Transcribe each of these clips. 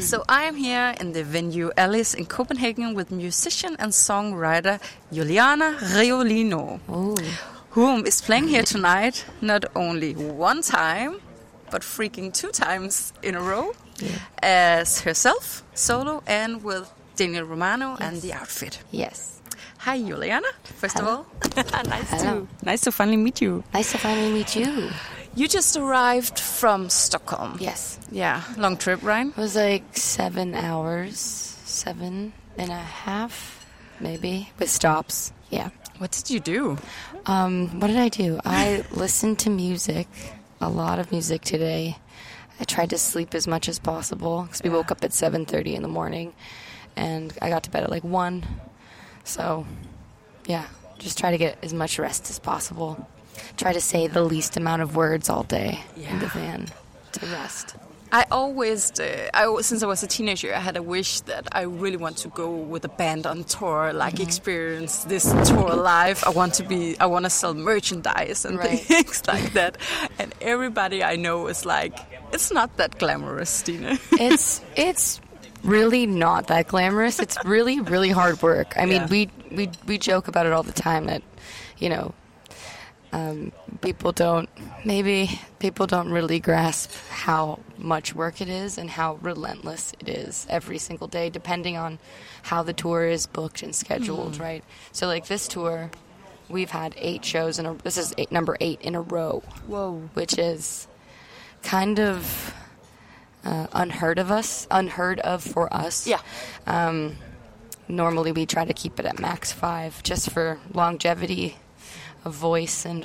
so I am here in the venue Alice in Copenhagen with musician and songwriter Julianna Riolino, oh. whom is playing here tonight not only one time, but freaking two times in a row as herself, solo, and with Daniel Romano and the outfit. Yes. Hi, Julianna. First Hello. of all, nice Hello. to nice to finally meet you. Nice to finally meet you. You just arrived from Stockholm. Yes. Yeah, long trip, right? It was like seven hours, seven and a half, maybe, with stops. Yeah. What did you do? Um, what did I do? I listened to music, a lot of music today. I tried to sleep as much as possible because we Yeah. woke up at 7.30 in the morning and I got to bed at like 1. So, yeah, just try to get as much rest as possible. Try to say the least amount of words all day in the van to rest. I always, uh, I since I was a teenager, I had a wish that I really want to go with a band on tour, like Mm-hmm. experience this tour life. I want to be, I want to sell merchandise and Right. things like that. And everybody I know is like, it's not that glamorous, Stine. it's it's really not that glamorous. It's really really hard work. I mean, Yeah. we we we joke about it all the time that you know um, people don't maybe people don't really grasp how much work it is and how relentless it is every single day, depending on how the tour is booked and scheduled. Right. So like this tour. We've had eight shows in a. This is eight, number eight in a row Whoa. which is kind of uh, unheard of us, unheard of for us. Yeah. Um, normally, we try to keep it at max five, just for longevity of voice and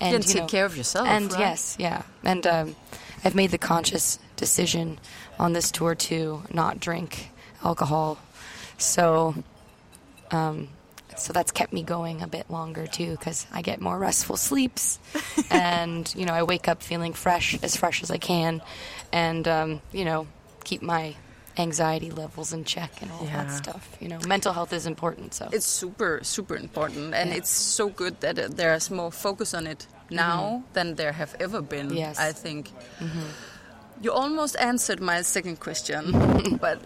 and can you take know, care of yourself, And right? yes, yeah, and um, I've made the conscious decision on this tour to not drink alcohol, so. Um, so that's kept me going a bit longer too because I get more restful sleeps, and you know I wake up feeling fresh, as fresh as I can, and um, you know keep my anxiety levels in check and all Yeah. that stuff. You know, mental health is important. So It's super, super important, and Yeah. it's so good that uh, there's more focus on it now than there have ever been. Mm-hmm. Yes. I think. You almost answered my second question, but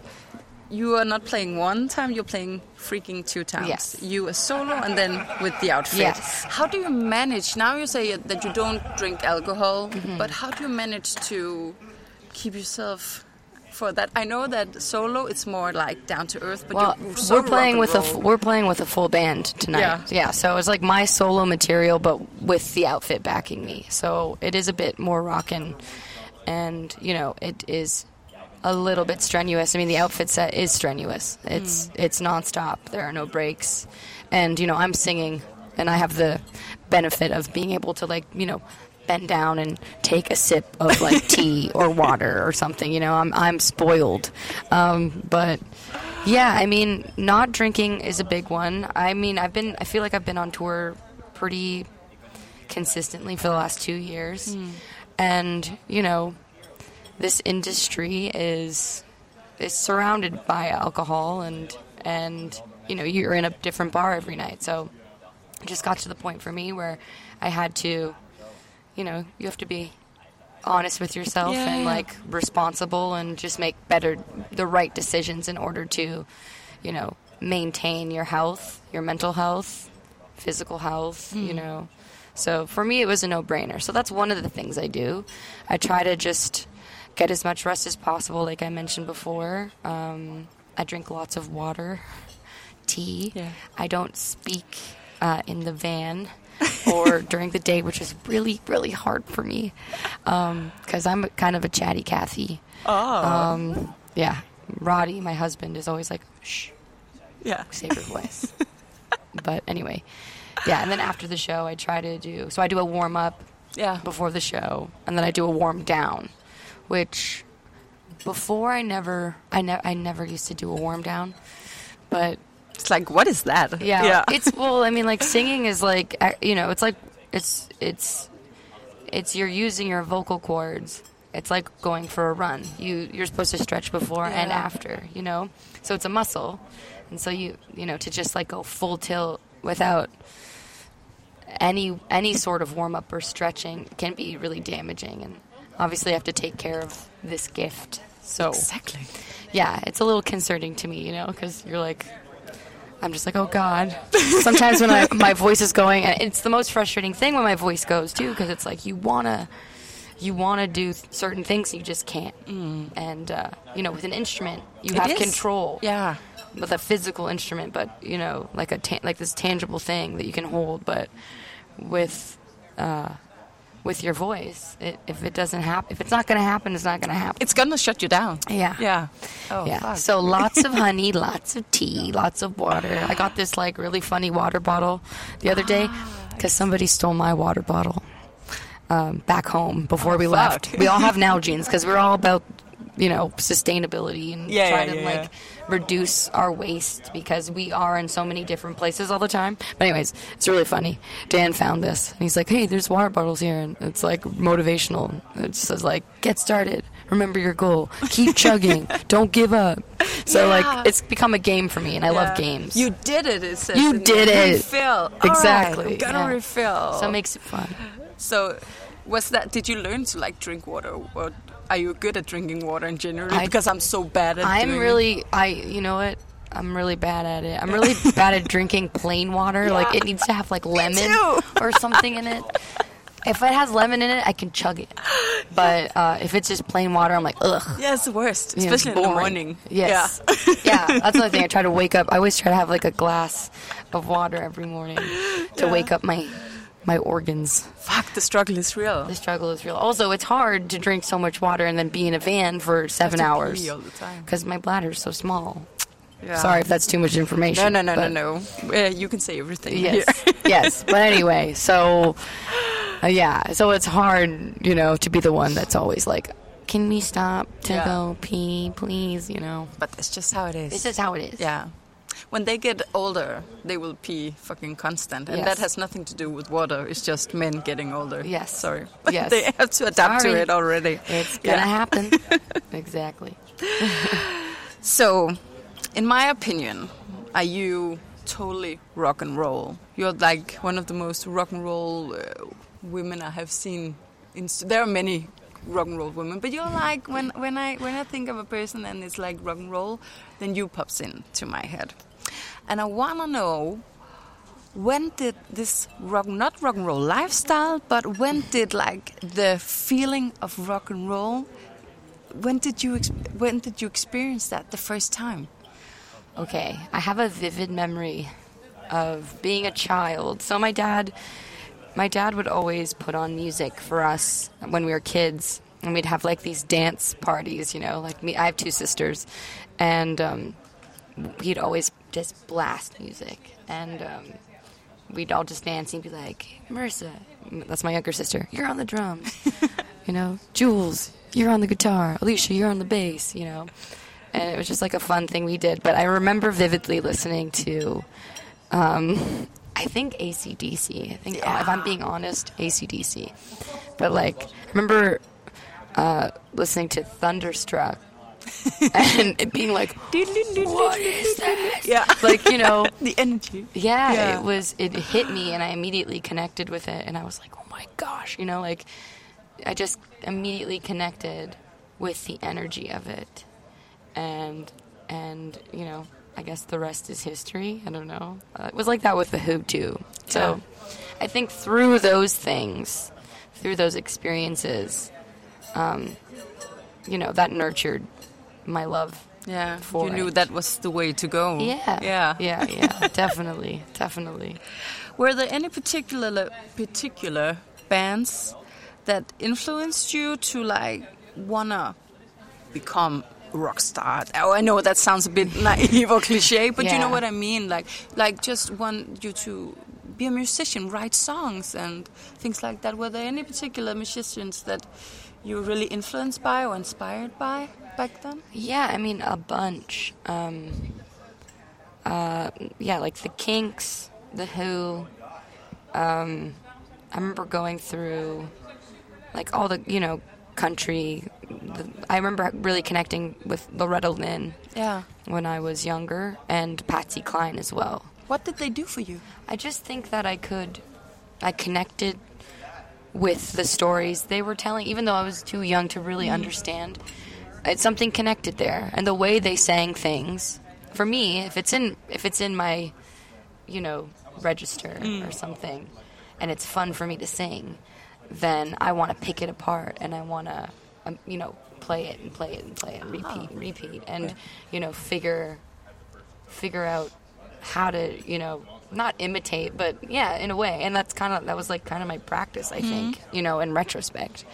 you are not playing one time. You're playing freaking two times. Yes. You a solo, and then with the outfit. Yes. How do you manage? Now you say that you don't drink alcohol, Mm-hmm. but how do you manage to keep yourself? For that, I know that solo it's more like down to earth, but well, so we're playing with and a f- we're playing with a full band tonight. Yeah. yeah, So it was like my solo material, but with the outfit backing me. So it is a bit more rockin', and you know it is a little bit strenuous. I mean, the outfit set is strenuous. It's mm. it's nonstop. There are no breaks, and you know I'm singing, and I have the benefit of being able to like you know bend down and take a sip of like tea or water or something. You know, I'm I'm spoiled, um, but. Yeah, I mean, not drinking is a big one. I mean, I've been, I feel like I've been on tour pretty consistently for the last two years. And, you know, this industry is is surrounded by alcohol and and you know, you're in a different bar every night. So it just got to the point for me where I had to you know, you have to be honest with yourself Yeah, and yeah. like responsible and just make better the right decisions in order to you know maintain your health your mental health physical health you know. So for me it was a no-brainer. So that's one of the things i do. I try to just get as much rest as possible like i mentioned before. Um, i drink lots of water tea. Yeah. i don't speak uh, in the van or during the day, which is really, really hard for me because I'm kind of a chatty Cathy. Oh, Um, yeah, Roddy, my husband, is always like, "Shh, yeah. save your voice." but anyway, yeah. And then after the show, I try to do so. I do a warm up Yeah. before the show, and then I do a warm down, which before I never, I, ne- I never used to do a warm down, but It's like, what is that? yeah, it's well. I mean, like singing is like uh, you know, it's like it's it's it's you're using your vocal cords. It's like going for a run. You you're supposed to stretch before and after. You know, so it's a muscle, and so you you know to just like go full tilt without any any sort of warm up or stretching can be really damaging. And obviously, I have to take care of this gift So Exactly. yeah, it's a little concerning to me, you know, because you're like, I'm just like, oh God. Sometimes when I, my voice is going, and it's the most frustrating thing when my voice goes too, because it's like you wanna, you wanna do certain things, you just can't. And uh, you know, with an instrument, you Mm. It have is. control. Yeah. With a physical instrument, but you know, like a ta- like this tangible thing that you can hold, but with. Uh, with your voice, it, if it doesn't happen, if it's not going to happen, it's not going to happen. It's gonna shut you down. Yeah. Yeah. Oh, yeah. fuck. So lots of honey, lots of tea, lots of water. I got this like really funny water bottle the other day Ah, because somebody stole my water bottle um, back home before we fuck. left. We all have Nalgene's because we're all about you know sustainability and Yeah, try yeah, to yeah, like reduce our waste because we are in so many different places all the time. But anyways, it's really funny. Dan found this and he's like, "Hey, there's water bottles here," and it's like motivational. It says like, "Get started. Remember your goal. Keep chugging. Don't give up." So like, it's become a game for me, and I love games. You did it. It says. You did it. Refill. Exactly, Right, gonna refill. so it makes it fun. So, was that? Did you learn to like drink water, or are you good at drinking water in general? I- because I'm so bad at. I'm really, I, you know what? I'm really bad at it. I'm really bad at drinking plain water. Like it needs to have like lemon or something in it. If it has lemon in it, I can chug it. But uh, if it's just plain water, I'm like, ugh. Yeah, it's the worst, You know, especially in the morning. Yes. Yeah. Yeah. that's another thing. I try to wake up. I always try to have like a glass of water every morning to wake up my my organs. Fuck, the struggle is real. The struggle is real. Also, it's hard to drink so much water and then be in a van for seven to hours pee all the time. because my bladder's so small. Yeah. Sorry if that's too much information. No, no, no, no, no. Uh, you can say everything. Yes, yes. But anyway, so uh, yeah, so it's hard, you know, to be the one that's always like, "Can we stop to Yeah. go pee, please?" You know, But that's just how it is. this is how it is. Yeah. When they get older, they will pee fucking constant, and Yes. that has nothing to do with water. It's just men getting older. Yes. Sorry. Yes. they have to adapt Sorry. to it already. It's gonna Yeah. happen. exactly. So, in my opinion, are you totally rock and roll? You're like one of the most rock and roll uh, women I have seen. In, there are many rock and roll women, but you're like when when I when I think of a person and it's like rock and roll, then you pops in to my head, and I wanna know. When did this rock, not rock and roll lifestyle, but when did like the feeling of rock and roll when did you when did you experience that the first time? Okay, I have a vivid memory of being a child. So my dad, my dad would always put on music for us when we were kids, and we'd have like these dance parties. You know, like me. I have two sisters, and um, he'd always just blast music, and um, we'd all just dance. And he'd be like, "Marissa, that's my younger sister. You're on the drums. you know, Jules, you're on the guitar. Alicia, you're on the bass. You know." and it was just like a fun thing we did. But I remember vividly listening to, um, I think ACDC. I think, if I'm being honest, ACDC. But like, I remember uh, listening to Thunderstruck. and it being like, what is this? Yeah. Like, you know, The energy. yeah, Yeah. it was, it hit me and I immediately connected with it. And I was like, oh my gosh, you know, like, I just immediately connected with the energy of it and and you know i guess the rest is history i don't know uh, it was like that with the who too so i think through those things through those experiences um, you know that nurtured my love Yeah, For you knew it. that was the way to go. yeah yeah, yeah yeah definitely definitely Were there any particular particular bands that influenced you to like wanna become a rock star? Oh, I know that sounds a bit naive or cliche, but you know what I mean. Like, like just want you to be a musician, write songs and things like that. Were there any particular musicians that you were really influenced by or inspired by back then? Yeah, I mean a bunch. Um, uh, yeah, like the Kinks, the Who. Um, I remember going through like all the you know country. The, I remember really connecting with Loretta Lynn Yeah. when I was younger, and Patsy Cline as well. What did they do for you? I just think that I could, I connected with the stories they were telling, even though I was too young to really mm-hmm. understand. it's something connected there, and the way they sang things. For me, if it's in if it's in my, you know, register or mm. something, and it's fun for me to sing, then I want to pick it apart and I want to, um, you know, play it and play it and play it and ah. repeat and repeat and you know figure figure out how to you know not imitate but yeah in a way and that's kind of that was like kind of my practice i think you know in retrospect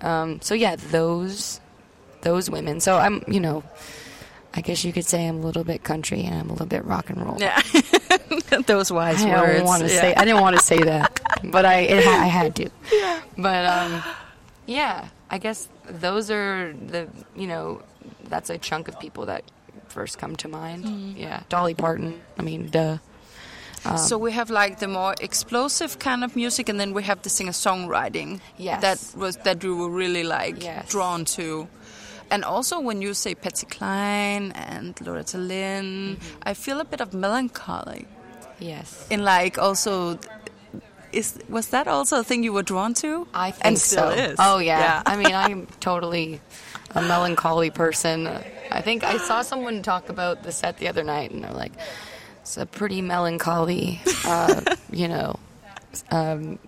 um, so yeah those those women so i'm you know i guess you could say i'm a little bit country and i'm a little bit rock and roll Yeah. Those wise I words. don't want to yeah. say. I didn't want to say that, but I it, I had to. Yeah. But um, yeah, I guess those are the you know that's a chunk of people that first come to mind. Mm-hmm. Yeah, Dolly Parton. I mean, duh. Um, so we have like the more explosive kind of music, and then we have the singer-songwriting. Yes. That was that you were really like Yes. drawn to. And also, when you say Patsy Cline and Loretta Lynn, Mm-hmm. I feel a bit of melancholy. Yes. In like also, is was that also a thing you were drawn to? I think and still so. is. Oh yeah. Yeah. I mean, I'm totally a melancholy person. I think I saw someone talk about the set the other night, and they're like, "It's a pretty melancholy, uh, you know, um,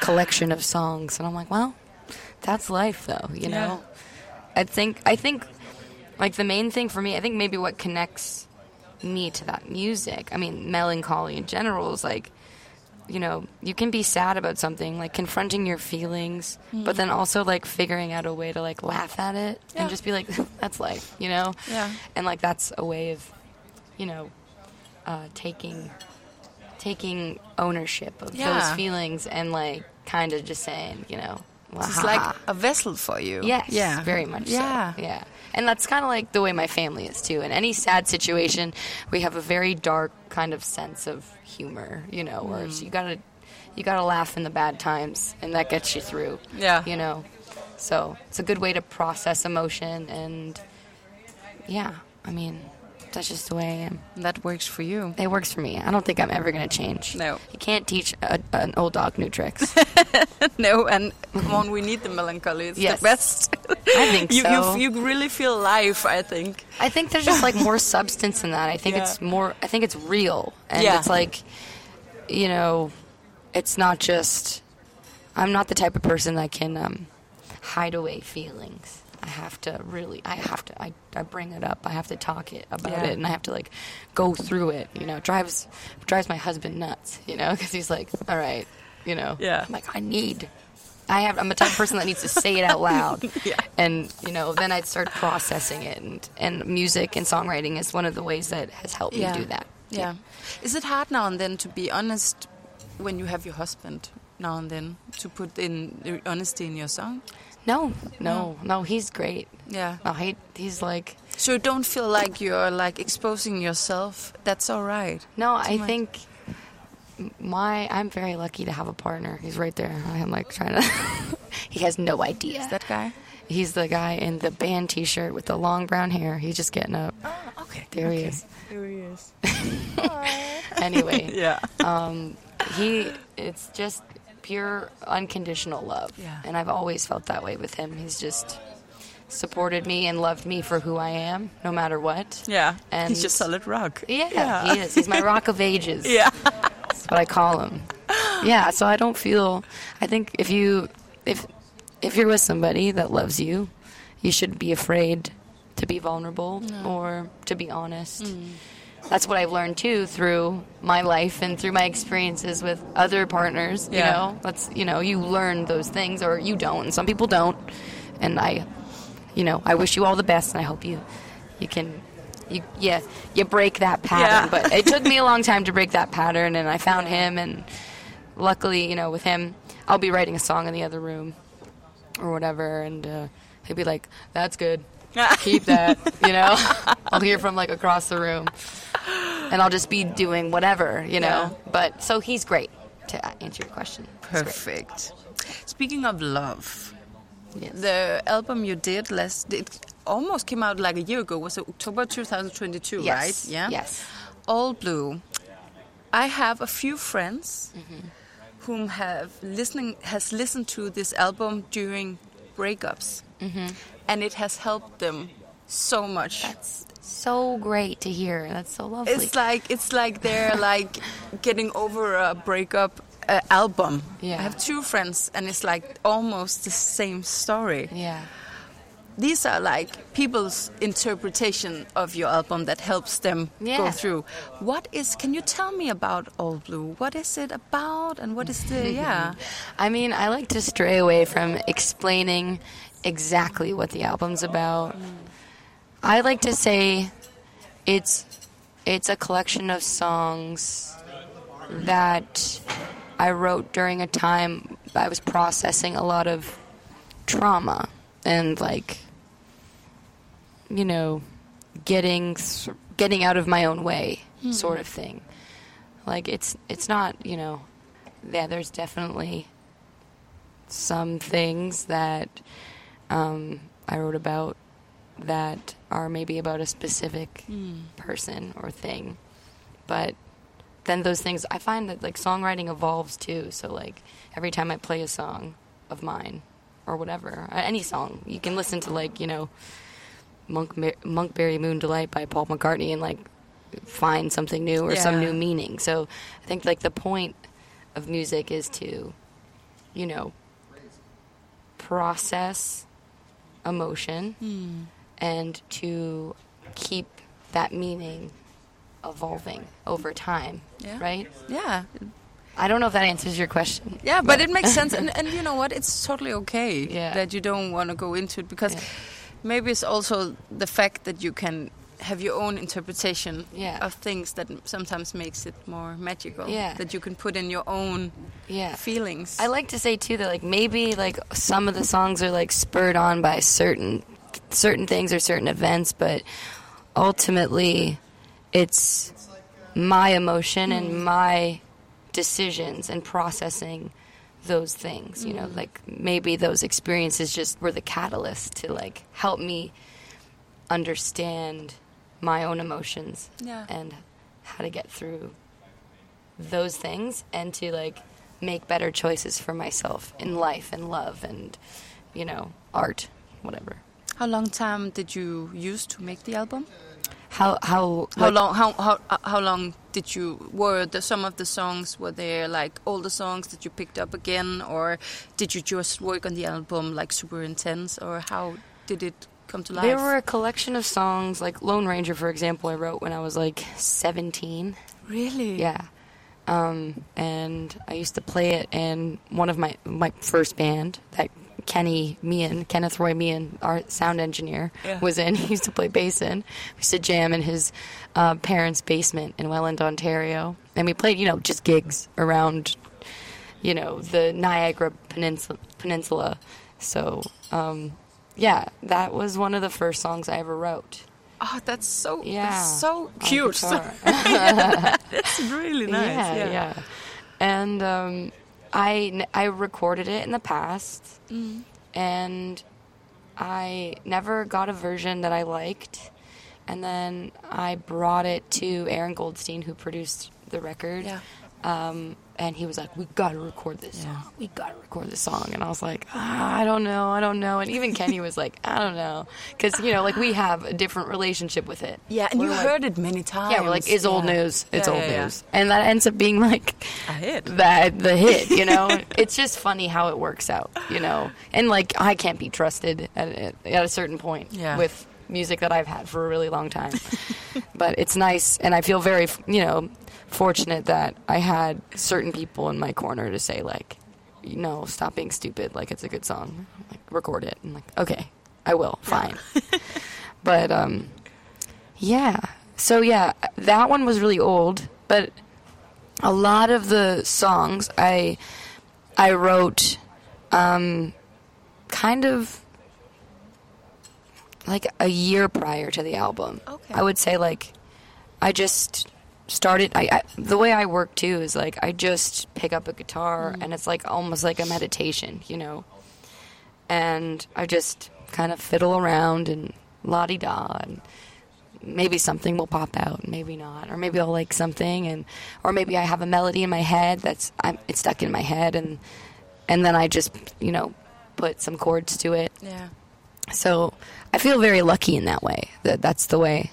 collection of songs." And I'm like, "Well, that's life, though. You Yeah. know." I think I think like the main thing for me, I think maybe what connects me to that music. I mean, melancholy in general is like you know, you can be sad about something, like confronting your feelings, but then also like figuring out a way to like laugh at it Yeah. and just be like, that's life, you know? Yeah. And like that's a way of, you know, uh, taking taking ownership of Yeah. those feelings and like kind of just saying, you know, well, It's like a vessel for you. Yes. Yeah. Very much Yeah. so. Yeah. And that's kind of like the way my family is too. In any sad situation, we have a very dark kind of sense of humor, you know, where Mm. you gotta you gotta laugh in the bad times, and that gets you through. Yeah. You know, so it's a good way to process emotion, and yeah, I mean, that's just the way I am. That works for you. It works for me. I don't think I'm ever gonna change. No. you can't teach a, an old dog new tricks. no, and come on, we need the melancholy. It's Yes. the best. I think you, so. You, you really feel life, I think. I think there's just like more substance in that. I think Yeah. it's more. I think it's real, and Yeah. it's like, you know, it's not just. I'm not the type of person that can um, hide away feelings. I have to really. I have to. I, I bring it up. I have to talk it about Yeah. it, and I have to like go through it. You know, drives drives my husband nuts. You know, because he's like, all right, you know, Yeah. I'm like I need. I have. I'm a type of person that needs to say it out loud. Yeah. And you know, then I'd start processing it, and and music and songwriting is one of the ways that has helped me do that. Yeah. Is it hard now and then to be honest when you have your husband now and then to put in honesty in your song? No, no, no. He's great. Yeah. No, he he's like So don't feel like you're like exposing yourself. That's all right. no. I much. think my I'm very lucky to have a partner. He's right there. I'm like trying to. he has no idea. Is that guy? He's the guy in the band T-shirt with the long brown hair. He's just getting up. Okay. There he is. There he is. Anyway, Yeah. um, he it's just pure unconditional love Yeah. and i've always felt that way with him he's just supported me and loved me for who i am no matter what Yeah. And- He's just solid rock. yeah, he is he's my rock of ages Yeah. that's what i call him yeah so i don't feel i think if you if if you're with somebody that loves you you shouldn't be afraid to be vulnerable or to be honest Mm. That's what I've learned too through my life and through my experiences with other partners. You Yeah. know, that's you know, you learn those things or you don't, and some people don't. And I, you know, I wish you all the best, and I hope you, you can, you yeah, you break that pattern. Yeah. But it took me a long time to break that pattern, and I found him, and luckily, you know, with him, I'll be writing a song in the other room, or whatever, and uh, he'll be like, "That's good." keep that, you know. I'll hear from like across the room, and I'll just be doing whatever, you know. Yeah. But so he's great to answer your question. Perfect. Speaking of love, Yes. the album you did last it almost came out like a year ago. Was it October 2022, yes. right? Yeah. Yes. All Blue. I have a few friends Mm-hmm. whom have listening has listened to this album during breakups, Mm-hmm. and it has helped them so much. That's so great to hear. That's so lovely. It's like it's like they're like getting over a breakup uh, album. Yeah. I have two friends, and it's like almost the same story. yeah. These are like people's interpretation of your album that helps them go through. What is? Can you tell me about All Blue? What is it about, and what is the yeah? I mean, I like to stray away from explaining exactly what the album's about. I like to say it's it's a collection of songs that I wrote during a time I was processing a lot of trauma and like you know getting getting out of my own way sort of thing. Like it's it's not, you know, yeah, there's definitely some things that um, I wrote about that are maybe about a specific hmm. person or thing. But then those things, I find that like songwriting evolves too. So like every time I play a song of mine or whatever, any song, you can listen to like you know Monk Monkberry Moon Delight by Paul McCartney and like find something new or some new meaning. So I think like the point of music is to, you know, process emotion hmm. And to keep that meaning evolving over time, Yeah. right? Yeah, I don't know if that answers your question. Yeah, but it makes sense, and, and you know what? It's totally okay Yeah. that you don't want to go into it because Yeah. maybe it's also the fact that you can have your own interpretation Yeah. of things that sometimes makes it more magical. Yeah. that you can put in your own Yeah. feelings. I like to say too that like maybe like some of the songs are like spurred on by certain certain things or certain events, but ultimately it's my emotion and hmm. my decisions and processing those things. You know, hmm. like maybe those experiences just were the catalyst to like help me understand my own emotions Yeah. and how to get through those things and to like make better choices for myself in life and love and you know art whatever How long time did you use to make the album? how how How what- long? How how uh, how long did you? Were the some of the songs were there like all the songs that you picked up again, or did you just work on the album like super intense, or how did it come to life? there were a collection of songs like lone ranger for example i wrote when i was like 17 really yeah um, and i used to play it in one of my my first band that Kenny Meehan, Kenneth Roy Meehan, our sound engineer, Yeah. was in. He used to play bass in. We used to jam in his uh, parents' basement in Welland, Ontario, and we played, you know, just gigs around, you know, the Niagara Peninsula. Peninsula. So, um, yeah, that was one of the first songs I ever wrote. Oh, that's so Yeah, that's so cute. guitar. that's really nice. Yeah, Yeah, yeah. And um, I I recorded it in the past, Mm. and I never got a version that I liked. And then I brought it to Aaron Goldstein, who produced the record. Yeah. Um, and he was like, "We got to record this Yeah. song. We got to record this song." And I was like, ah, "I don't know, I don't know." And even Kenny was like, "I don't know," because you know, like we have a different relationship with it. Yeah, and We're you like- heard it many times. yeah, we're like, it's old news. It's Yeah, old yeah, yeah. news. And that ends up being like A hit. that the hit, you know? it's just funny how it works out, you know? And like, I can't be trusted at, at, at a certain point Yeah. with music that I've had for a really long time. but it's nice, and I feel very, you know, fortunate that I had certain people in my corner to say, like, you know, stop being stupid. Like, it's a good song. Like, record it. And like, okay, I will. Fine. but, um, yeah. So yeah, that one was really old, but a lot of the songs I I wrote um, kind of like a year prior to the album. Okay. I would say like I just started I, I the way I work too is like I just pick up a guitar mm-hmm. and it's like almost like a meditation, you know. And I just kind of fiddle around and la di da and maybe something will pop out, maybe not, or maybe I'll like something, and or maybe I have a melody in my head that's I'm, it's stuck in my head, and and then I just you know put some chords to it, Yeah. So I feel very lucky in that way. That that's the way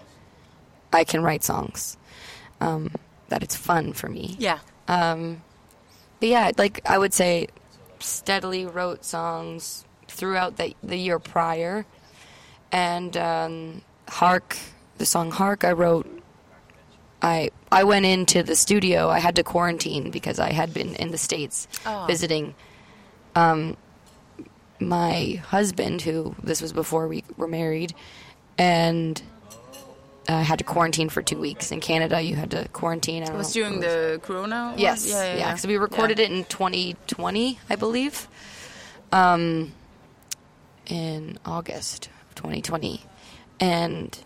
I can write songs. Um, that it's fun for me. Yeah. Um, but yeah, like I would say, steadily wrote songs throughout the the year prior, and um, "Hark," the song "Hark," I wrote. I I went into the studio. I had to quarantine because I had been in the states Oh. visiting. Um, my husband, who this was before we were married, and I had to quarantine for two weeks. In Canada, you had to quarantine. I don't was was- the Corona. one? Yes, Yeah. Yeah. yeah. Because we recorded it in 2020, I believe, um, in August of 2020, and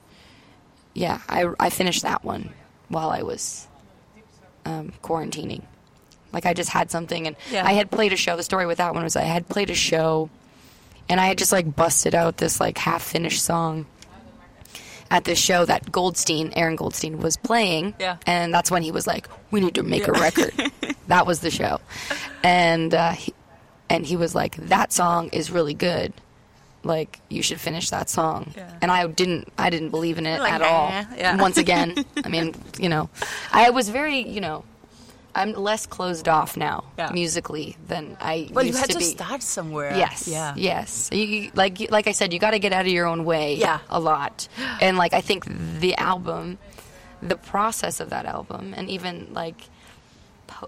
yeah, I I finished that one while I was um, quarantining. Like I just had something, and Yeah. I had played a show. The story with that one was I had played a show, and I had just like busted out this like half finished song at this show that Goldstein, Aaron Goldstein, was playing. Yeah. And that's when he was like, "We need to make a record." that was the show, and uh, he, and he was like, "That song is really good. Like you should finish that song." Yeah. And I didn't, I didn't believe in it Like, at all. Yeah. Once again, I mean, you know, I was very, you know. I'm less closed off now Yeah. musically than I Well, used you had to, to, start somewhere. Yes. Yeah. Yes. You- like like I said, you got to get out of your own way. Yeah. A lot. And like I think the album, the process of that album, and even like,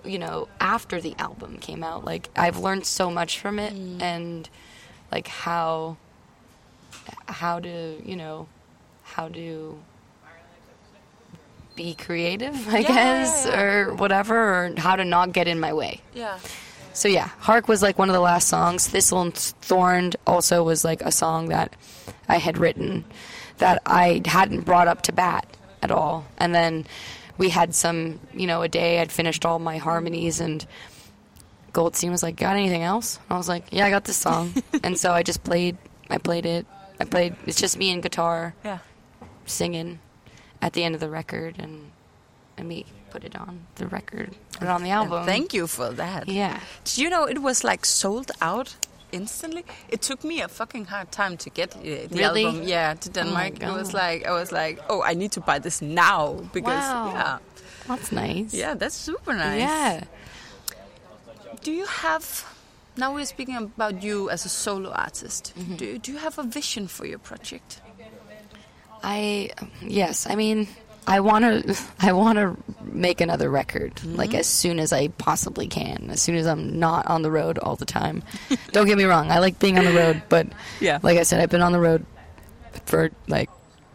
you know, after the album came out, like I've learned so much from it, Mm. and like how, how to you know, how to be creative, I Yeah, guess, yeah, yeah. or whatever, or how to not get in my way. Yeah. So yeah, Hark was like one of the last songs. Thistle and Thorn also was like a song that I had written that I hadn't brought up to bat at all. And then we had some, you know, a day I'd finished all my harmonies and Goldstein was like, "Got anything else?" I was like, "Yeah, I got this song." and so I just played I played it. I played it's just me and guitar Yeah. singing at the end of the record and and me put it on the record, put it on the album. Thank you for that. Yeah. Do you know it was like sold out instantly? It took me a fucking hard time to get uh, the Really? album. Yeah, to Denmark. it was like I was like, oh, I need to buy this now because Wow. yeah, That's nice. yeah, that's super nice. Yeah. Do you have? Now we're speaking about you as a solo artist. Mm-hmm. Do you, do you have a vision for your project? I yes, I mean I want to I want to make another record like as soon as I possibly can. As soon as I'm not on the road all the time. Don't get me wrong, I like being on the road, but Yeah. like I said I've been on the road for like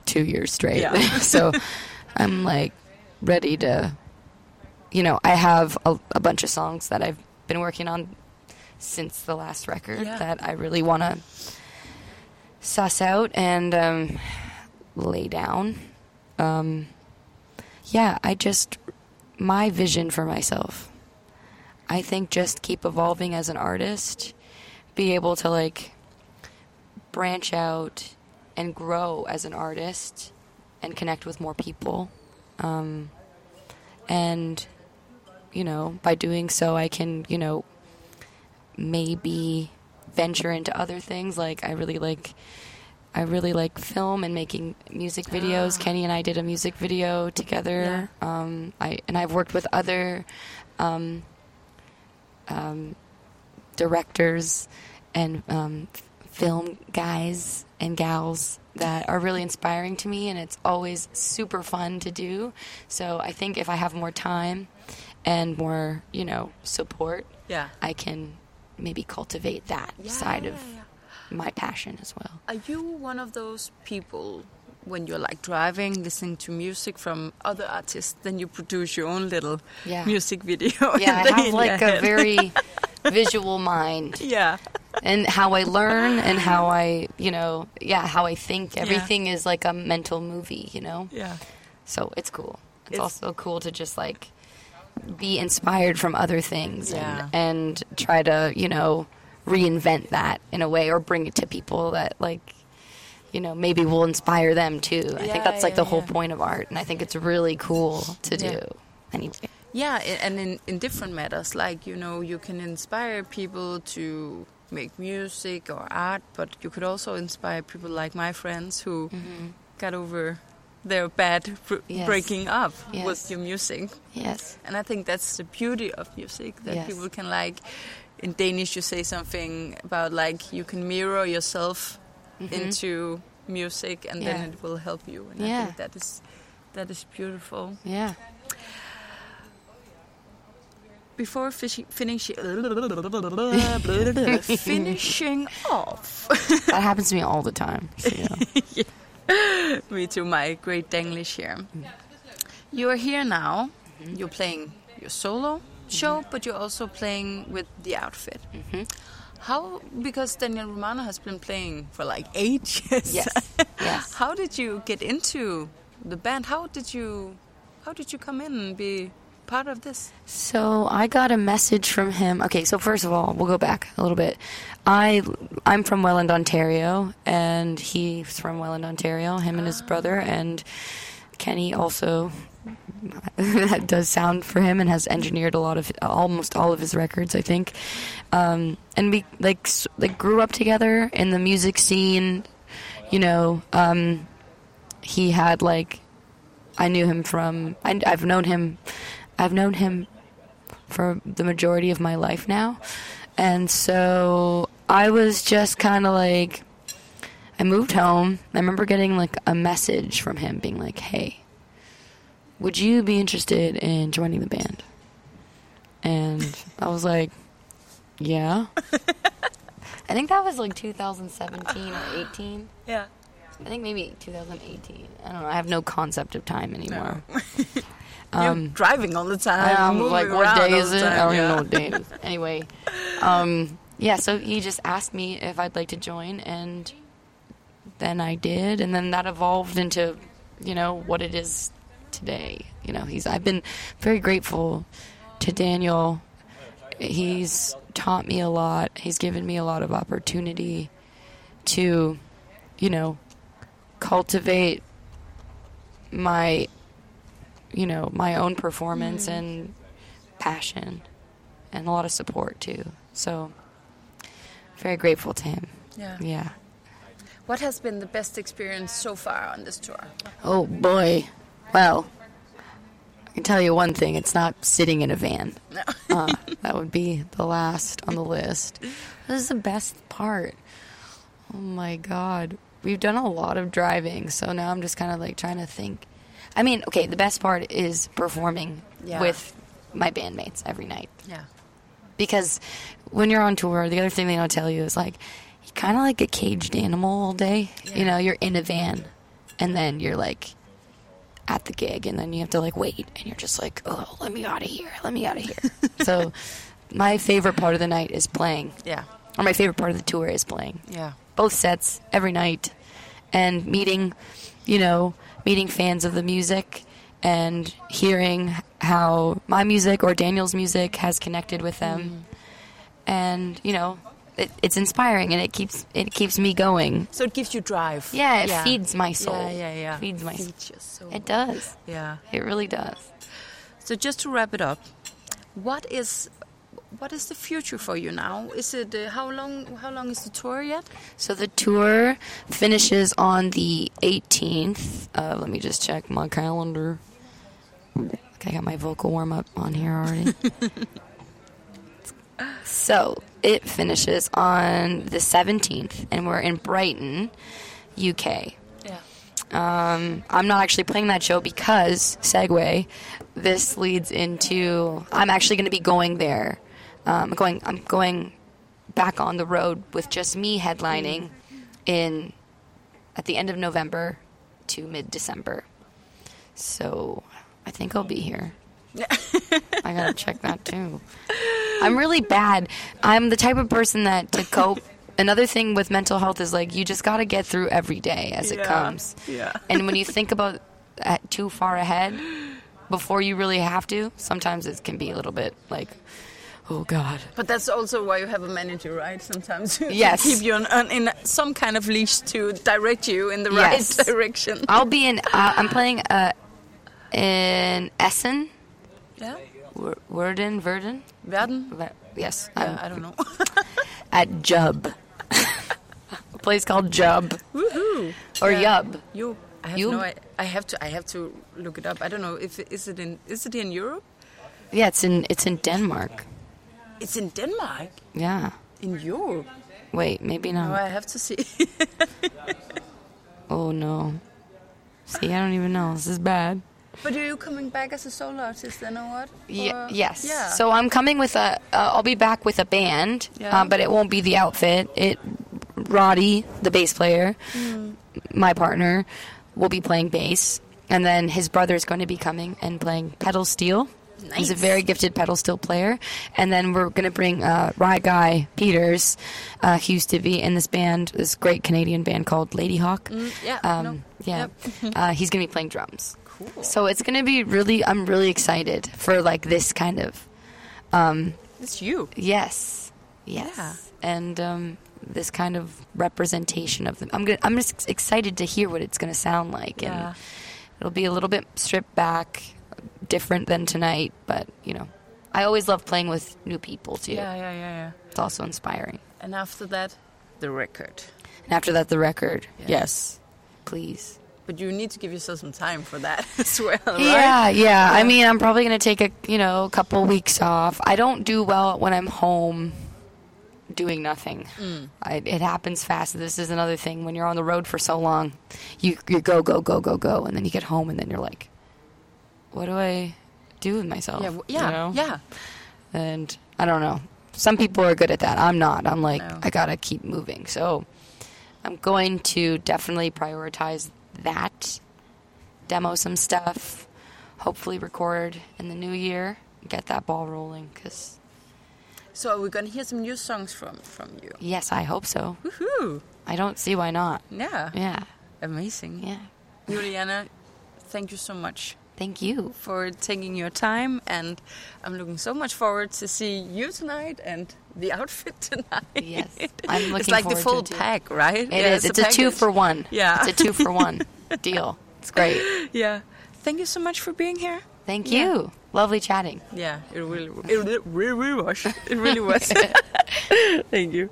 2 years straight. Yeah. so I'm like ready to you know, I have a, a bunch of songs that I've been working on since the last record Yeah. that I really want to suss out and um, lay down. Um, yeah, I just my vision for myself. I think just keep evolving as an artist, be able to like branch out and grow as an artist and connect with more people. Um, and you know, by doing so I can, you know, maybe venture into other things like I really like I really like film and making music videos. Kenny and I did a music video together. Um, I and I've worked with other um, um, directors and um, film guys and gals that are really inspiring to me, and it's always super fun to do. So I think if I have more time and more, you know, support, Yeah. I can maybe cultivate that Yeah, side yeah, of yeah. My passion as well. Are you one of those people when you're like driving, listening to music from other artists, then you produce your own little Yeah. music video? Yeah, I have like a very visual mind. yeah. and how I learn and uh-huh. how I, you know, yeah, how I think. Everything is like a mental movie, you know? Yeah. So it's cool. It's, It's- also cool to just like be inspired from other things Yeah. and, and try to, you know, reinvent that in a way or bring it to people that like you know, maybe will inspire them too. I think that's like yeah, the whole yeah. point of art and I think it's really cool to do. Yeah. Anyway. Yeah, and in, in different matters, like you know, you can inspire people to make music or art, but you could also inspire people like my friends who mm-hmm. got over their bad br- Yes. breaking up Yes. with your music. Yes. And I think that's the beauty of music that Yes. people can like. In Danish, you say something about like you can mirror yourself into music, and Mm-hmm. Yeah. then it will help you. And I think that is that is beautiful. Yeah. Before fishi- finishing finishing off, That happens to me all the time. So, know. me too, my great Danglish here. You are here now. You're playing your solo show, but you're also playing with the outfit. Mm-hmm. How? Because Daniel Romano has been playing for like eight years. Yes. Yes. How did you get into the band? How did you? How did you come in and be part of this? So I got a message from him. Okay, so first of all, we'll go back a little bit. I I'm from Welland, Ontario, and he's from Welland, Ontario. Him and his brother, ah. and Kenny also that does sound for him and has engineered a lot of almost all of his records, I think. Um, and we like like grew up together in the music scene. You know, um, he had like I knew him from I, I've known him I've known him for the majority of my life now. And so I was just kind of like I moved home. I remember getting like a message from him being like, "Hey, would you be interested in joining the band?" And I was like, "Yeah." I think that was like 2017 or 18. Yeah. I think maybe 2018. I don't know. I have no concept of time anymore. You're Um, driving all the time. I'm moving like, what day is it? I time, don't even yeah. know what day it is. Anyway, um, yeah. So he just asked me if I'd like to join, and then I did, and then that evolved into, you know, what it is today. You know, he's. I've been very grateful to Daniel. He's taught me a lot. He's given me a lot of opportunity to, you know, cultivate my you know my own performance mm-hmm. and passion and a lot of support too so very grateful to him Yeah. yeah What has been the best experience so far on this tour? oh boy well i can tell you one thing it's not sitting in a van uh, that would be the last on the list this is the best part oh my god we've done a lot of driving so now i'm just kind of like trying to think i mean okay the best part is performing Yeah. with my bandmates every night Yeah. because when you're on tour, the other thing they don't tell you is like you're kind of like a caged animal all day. Yeah. You know, you're in a van, and then you're like at the gig, and then you have to like wait, and you're just like, oh, let me out of here, let me out of here. so, my favorite part of the night is playing, Yeah. or my favorite part of the tour is playing. Yeah. Both sets every night, and meeting, you know, meeting fans of the music. And hearing how my music or Daniel's music has connected with them, mm-hmm. and you know it, it's inspiring and it keeps it keeps me going So it gives you drive. yeah it feeds my soul Yeah, yeah, yeah. feeds my Feeds soul. it does Yeah. it really does So just to wrap it up, what is what is the future for you now? Is it uh, how long? How long is the tour yet? so the tour finishes on the 18th uh, let me just check my calendar okay, i got my vocal warm-up on here already so it finishes on the 17th and we're in brighton uk Yeah. Um, I'm not actually playing that show because segue. This leads into I'm actually going to be going there. Um, I'm going. I'm going back on the road with just me headlining in at the end of November to mid December. So I think I'll be here. I gotta check that too. I'm really bad. I'm the type of person that to cope. Another thing with mental health is like you just gotta get through every day as it comes. Yeah. And when you think about uh, too far ahead before you really have to, sometimes it can be a little bit like, oh god. But that's also why you have a manager, right? Sometimes to Yes. keep you on, on, in some kind of leash to direct you in the Yes. right direction. I'll be in. Uh, I'm playing uh, in Essen, Yeah. Werden, Verden. Werden. Yes, Yeah, I'm- don't know. at Jub. a place called Jub Woohoo! or Yeah. Yub. You. I have You- no. I, I have to. I have to look it up. I don't know if is it in. Is it in Europe? Yeah, it's in it's in Denmark. It's in Denmark. Yeah. In Europe. Wait, maybe Oh, not. I have to see. Oh no. See, I don't even know. This is bad. But are you coming back as a solo artist then, or what? Or- yes. Yeah. So I'm coming with a. Uh, I'll be back with a band, Yeah. uh, but it won't be the outfit. It, Roddy, the bass player, Hmm. my partner, will be playing bass, and then his brother is going to be coming and playing pedal steel. Nice. He's a very gifted pedal steel player, and then we're going to bring uh, Rye Guy Peters, uh, he used to be in this band, this great Canadian band called Ladyhawk. yeah, Um, no. Yeah. Yep. uh, he's going to be playing drums. Cool. So it's going to be really, I'm really excited for like this kind of, um, It's you. yes, yes, Yeah. and um, this kind of representation of them. I'm gonna, I'm just excited to hear what it's going to sound like, Yeah. and it'll be a little bit stripped back, different than tonight, but you know, I always love playing with new people too. Yeah, yeah, yeah, yeah. It's also inspiring. And after that, the record. And after that, the record. Yeah. Yes, please. But you need to give yourself some time for that as well, right? Yeah, yeah. I mean, I'm probably going to take a you know a couple weeks off. I don't do well when I'm home doing nothing. Mm. I, it happens fast. This is another thing when you're on the road for so long, you you go go go go go, and then you get home, and then you're like, what do I do with myself? Yeah, w- You yeah, know? yeah. And I don't know. Some people are good at that. I'm not. I'm like, No. I gotta keep moving. So I'm going to definitely prioritize that, demo some stuff, hopefully record in the new year, get that ball rolling. Because So we're we gonna hear some new songs from from you? yes, I hope so. Woohoo! I don't see why not. Yeah. Yeah, Amazing. yeah. Julianna, thank you so much Thank you. for taking your time, and I'm looking so much forward to see you tonight and the outfit tonight. Yes, I'm it's looking like the full to it too. pack, right? It is. It's, a, two for one. Yeah. it's a two for one deal. It's great. Yeah. Thank you so much for being here. Thank Yeah. you. Lovely chatting. Yeah, it really, it really was. It really was. Thank you.